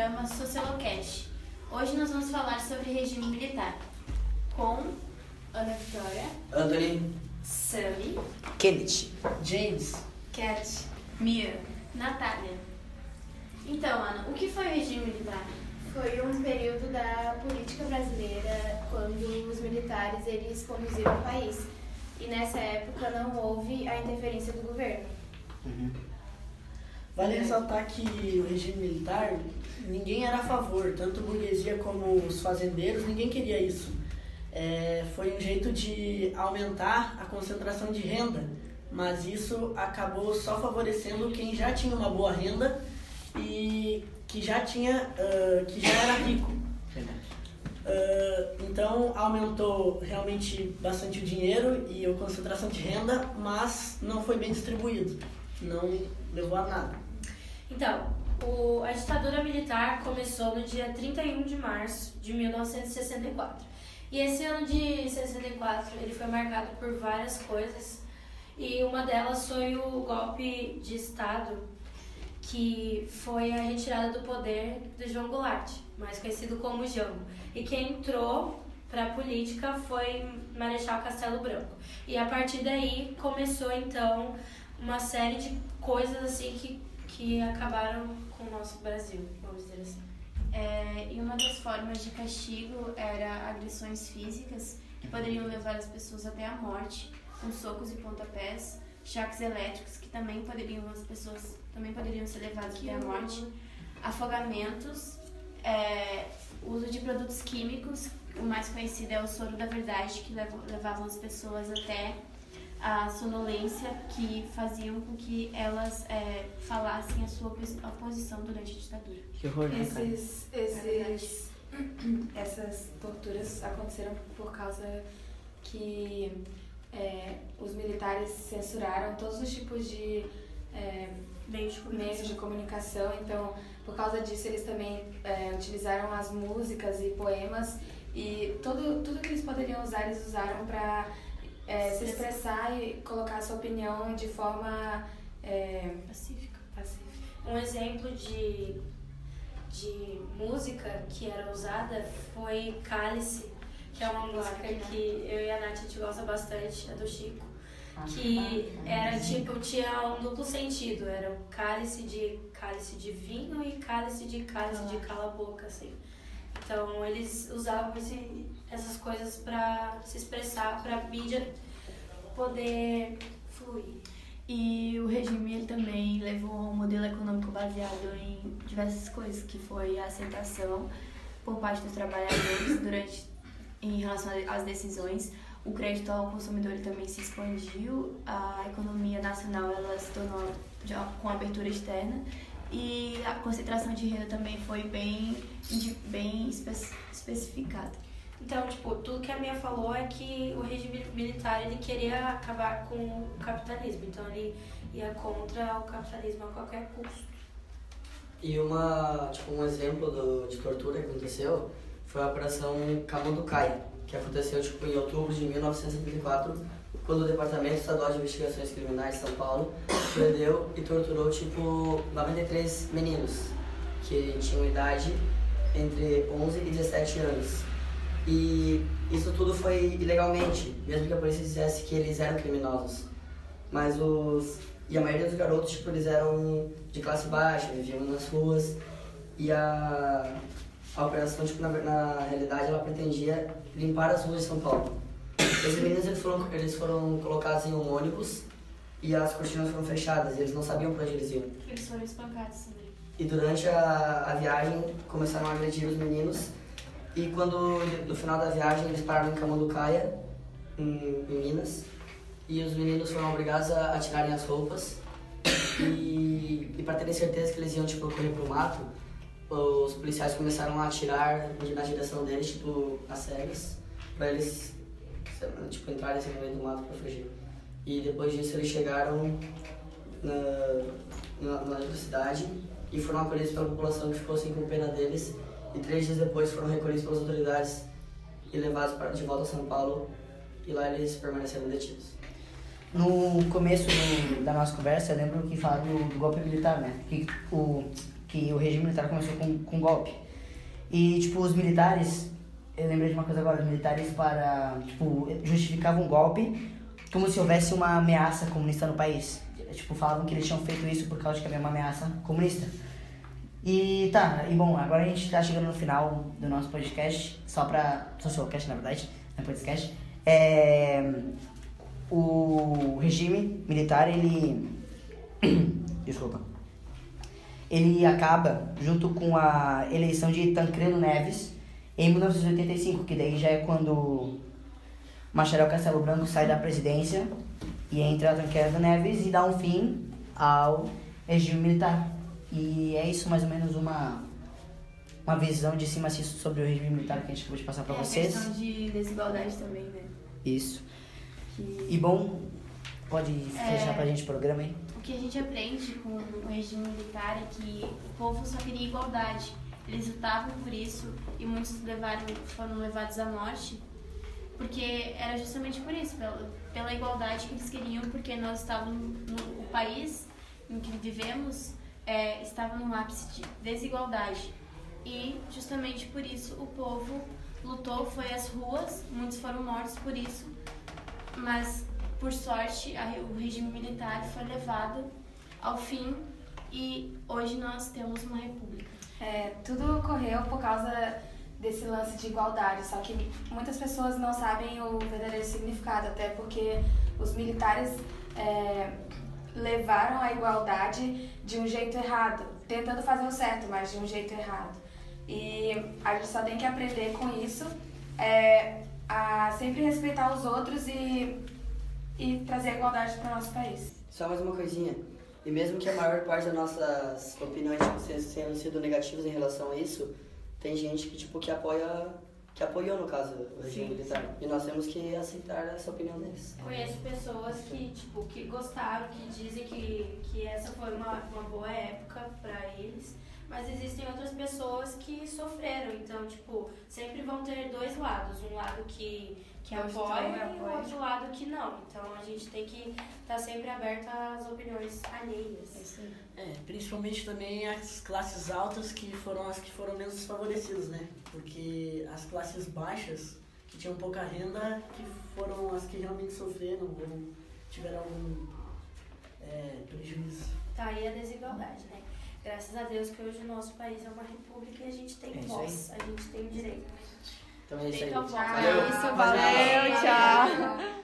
programa Sociolocast. Hoje nós vamos falar sobre regime militar com Ana Vitória, Anthony, Sully, Kennedy. James. Cat, Mia, Natália. Então, Ana, o que foi o regime militar? Foi um período da política brasileira quando os militares eles conduziram o país. E nessa época não houve a interferência do governo. Vale ressaltar que o regime militar, ninguém era a favor, tanto a burguesia como os fazendeiros, ninguém queria isso. É, foi um jeito de aumentar a concentração de renda, mas isso acabou só favorecendo quem já tinha uma boa renda e que já tinha, ah, que já era rico. Ah, então aumentou realmente bastante o dinheiro e a concentração de renda, mas não foi bem distribuído, não levou a nada. Então, o- a ditadura militar começou no dia 31 de março de 1964. E esse ano de 64 ele foi marcado por várias coisas e uma delas foi o golpe de Estado que foi a retirada do poder do João Goulart, mais conhecido como Jango. E quem entrou para a política foi Marechal Castelo Branco. E a partir daí começou então uma série de coisas assim que, que acabaram com o nosso Brasil, vamos dizer assim. É, e uma das formas de castigo era agressões físicas que poderiam levar as pessoas até a morte, com socos e pontapés, choques elétricos que também poderiam as pessoas também poderiam ser levadas até a morte, afogamentos, é, uso de produtos químicos, o mais conhecido é o soro da verdade que levavam as pessoas até a sonolência que faziam com que elas é, falassem a sua oposição durante a ditadura. Que horror, né, cara? Esses, esses, essas torturas aconteceram por causa que é, os militares censuraram todos os tipos de é, Meios de meios de comunicação. Então, por causa disso, eles também é, utilizaram as músicas e poemas e tudo, tudo que eles poderiam usar, eles usaram para se expressar e colocar a sua opinião de forma é, Pacífica. pacífica. Um exemplo de, de música que era usada foi Cálice, que é uma música que eu e a Nath a gente gosta bastante, é do Chico. Que era tipo, tinha um duplo sentido, era o cálice de cálice de vinho e cálice de cálice de cala a boca, assim. Então eles usavam esse, essas coisas pra se expressar, pra mídia poder fluir. E o regime ele também levou a um modelo econômico baseado em diversas coisas, que foi a aceitação por parte dos trabalhadores durante em relação às decisões. O crédito ao consumidor ele também se expandiu, a economia nacional ela se tornou com abertura externa e a concentração de renda também foi bem, bem espe especificada. Então, tipo, tudo que a Mia falou é que o regime militar ele queria acabar com o capitalismo. Então, ele ia contra o capitalismo a qualquer custo. E uma, tipo, um exemplo do, de tortura que aconteceu foi a Operação Camanducaia, que aconteceu tipo, em outubro de 1974, quando o Departamento Estadual de Investigações Criminais de São Paulo prendeu e torturou tipo 93 meninos que tinham idade entre 11 e 17 anos. E isso tudo foi ilegalmente, mesmo que a polícia dissesse que eles eram criminosos. Mas os. E a maioria dos garotos, tipo, eles eram de classe baixa, viviam nas ruas. E a, a operação, tipo, na, na realidade, ela pretendia limpar as ruas de São Paulo. Esses meninos, eles foram, eles foram colocados em um ônibus e as cortinas foram fechadas, e eles não sabiam para onde eles iam. Eles foram espancados também. E durante a, a viagem começaram a agredir os meninos. E quando, no final da viagem, eles pararam em Camanducaia, em, em Minas. E os meninos foram obrigados a, a tirarem as roupas. E, e para terem certeza que eles iam tipo, correr pro mato, os policiais começaram a atirar na direção deles, tipo, às cegas, para eles tipo, assim, no meio do mato para fugir. E depois disso eles chegaram na, na, na universidade e foram acolhidos pela população que ficou assim com pena deles. E três dias depois foram recolhidos pelas autoridades e levados para, de volta a São Paulo. E lá eles permaneceram detidos. No começo do- da nossa conversa, eu lembro que falaram do, do golpe militar, né? Que o, que o regime militar começou com, com golpe. E, tipo, os militares, eu lembrei de uma coisa agora, os militares para, tipo, justificavam o golpe como se houvesse uma ameaça comunista no país. Tipo, falavam que eles tinham feito isso por causa de que havia uma ameaça comunista. E tá, e bom, agora a gente tá chegando no final do nosso podcast, só pra. Socialcast, na verdade, não é podcast. É, o regime militar, ele. Desculpa. Ele acaba junto com a eleição de Tancredo Neves em 1985, que daí já é quando Macharel Castelo Branco sai da presidência e entra Tancredo Neves e dá um fim ao regime militar. E é isso mais ou menos uma, uma visão de cima assim, sobre o regime militar que a gente acabou de passar para é vocês. Questão de desigualdade também, né? Isso. Que... E bom, pode é... fechar pra gente o programa aí? O que a gente aprende com o regime militar é que o povo só queria igualdade. Eles lutavam por isso e muitos levaram, foram levados à morte porque era justamente por isso, pela, pela igualdade que eles queriam, porque nós estávamos no, no país em que vivemos é, estava num ápice de desigualdade. E justamente por isso o povo lutou, foi às ruas, muitos foram mortos por isso, mas por sorte a, o regime militar foi levado ao fim e hoje nós temos uma república. É, tudo ocorreu por causa desse lance de igualdade, só que muitas pessoas não sabem o verdadeiro significado, até porque os militares é, levaram a igualdade de um jeito errado, tentando fazer o certo, mas de um jeito errado. E a gente só tem que aprender com isso, é, a sempre respeitar os outros e, e trazer a igualdade para o nosso país. Só mais uma coisinha. E mesmo que a maior parte das nossas opiniões tipo, tenham sido negativas em relação a isso, tem gente que tipo que apoia que apoiou, no caso, o regime militar. E nós temos que aceitar essa opinião deles. Conheço pessoas que, tipo, que gostaram, que dizem que, que essa foi uma, uma boa época para eles. Mas existem outras pessoas que sofreram, então, tipo, sempre vão ter dois lados. Um lado que, que apoia e o outro lado que não. Então, a gente tem que estar tá sempre aberto às opiniões alheias. É, principalmente também as classes altas que foram as que foram menos favorecidas, né? Porque as classes baixas, que tinham pouca renda, que foram as que realmente sofreram ou tiveram algum é, prejuízo. Tá aí a desigualdade, né? Graças a Deus que hoje o nosso país é uma república e a gente tem é voz, a gente tem direito. Então é isso aí. Valeu, valeu, tchau.